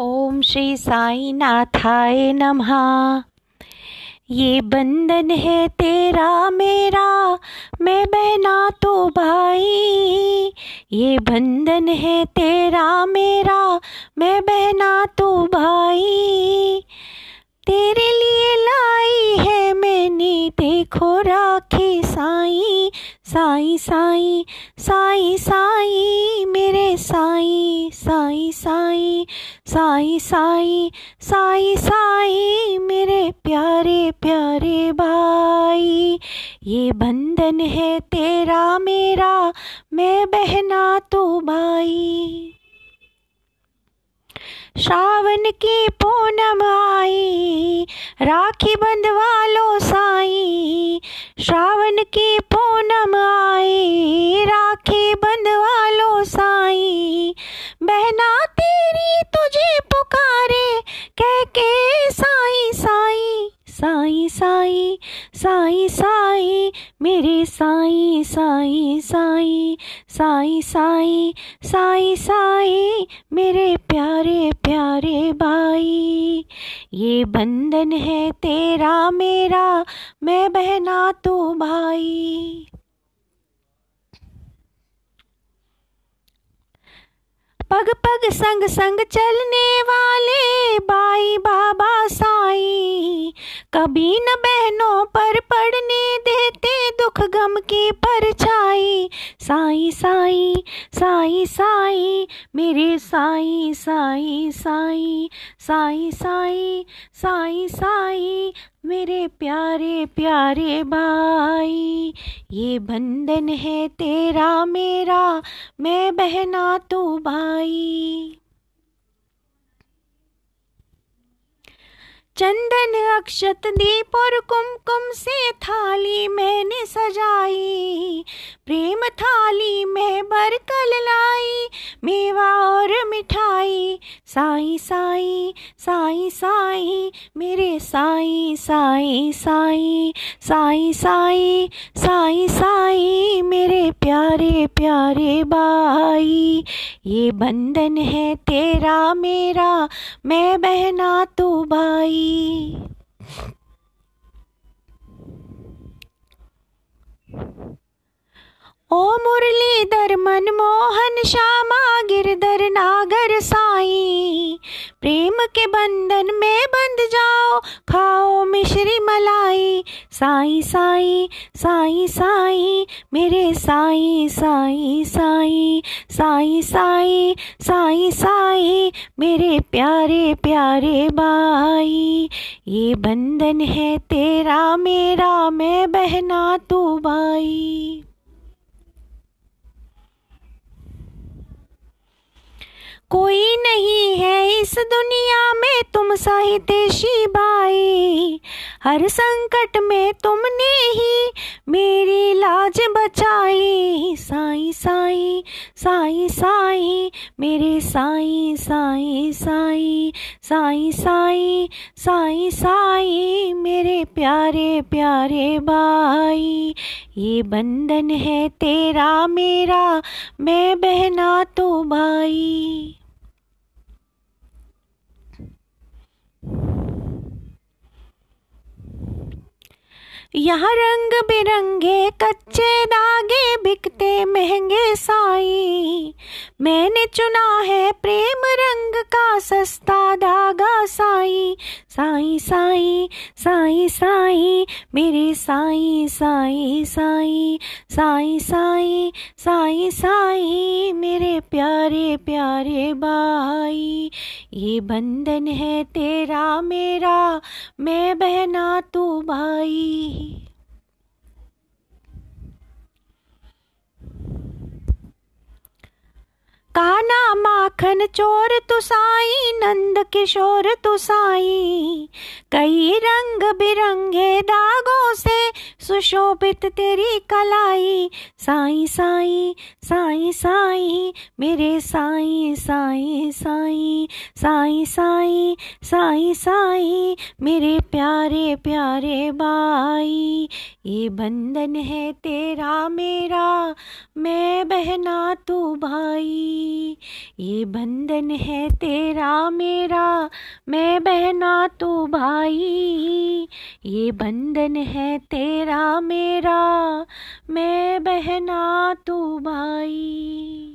ओम श्री साई नाथाय नमः। ये बंधन है तेरा मेरा, मैं बहना तो भाई। ये बंधन है तेरा मेरा, मैं बहना तो भाई। तेरे लिए लाई है मैंने, देखो राखी साई। साई साई साई साई, मेरे साई। साई साई साई साई साई साई, मेरे प्यारे प्यारे भाई। ये बंधन है तेरा मेरा, मैं बहना तो भाई। श्रावण की पूनम आई, राखी बंधवा बहना तेरी तुझे पुकारे, कह के साई साई साई साई साई साई, मेरे साई साई साई साई साई साई साई, मेरे प्यारे प्यारे भाई। ये बंधन है तेरा मेरा, मैं बहना तो भाई। पग पग संग संग चलने वाले बाई बाबा साई। कभी न बहनों पर पड़ने देते दुख गम की परछाई। साई साई साई साई, मेरे साई साई साई साई साई साई साई, मेरे प्यारे प्यारे भाई, ये बंधन है तेरा मेरा, मैं बहना तो भाई। चंदन अक्षत दीप और कुमकुम से थाली साई साई साई साई, मेरे साई साई साई साई साई साई साई, मेरे प्यारे प्यारे भाई। ये बंधन है तेरा मेरा, मैं बहना तू भाई। ओ मुरलीधर मनमोहन श्यामा गिरधर नागर साई। प्रेम के बंधन में बंध जाओ, खाओ मिश्री मलाई। साई साई साई साई, मेरे साई साई साई साई साई साई साई, मेरे प्यारे प्यारे भाई। ये बंधन है तेरा, मेरा, मैं बहना तू भाई। कोई नहीं है इस दुनिया में तुम साहितेशी भाई। हर संकट में तुमने ही मेरी लाज बचाई। साई साई साई साई मेरे साई साई साई साई साई साई साई, मेरे प्यारे प्यारे भाई, ये बंधन है तेरा मेरा, मैं बहना तो भाई। यहाँ रंग बिरंगे कच्चे धागे बिकते महँगे साई, मैंने चुना है प्रेम रंग का सस्ता धागा साई। साई साई साई साई, मेरे साई साई साई साई साई साई साई, मेरे प्यारे प्यारे भाई, ये बंधन है तेरा मेरा, मैं बहना तू भाई। काना माखन चोर तुसाई नंद किशोर तुसाई कई रंग बिरंगे दागों से सुशोभित तेरी कलाई। साई साई साई साई, मेरे साई साई साई साई साई साई साई, मेरे प्यारे प्यारे भाई। ये बंधन है तेरा मेरा मैं बहना तो भाई, ये बंधन है तेरा मेरा, मैं बहना तो भाई, ये बंधन है तेरा मेरा, मैं बहना तो भाई।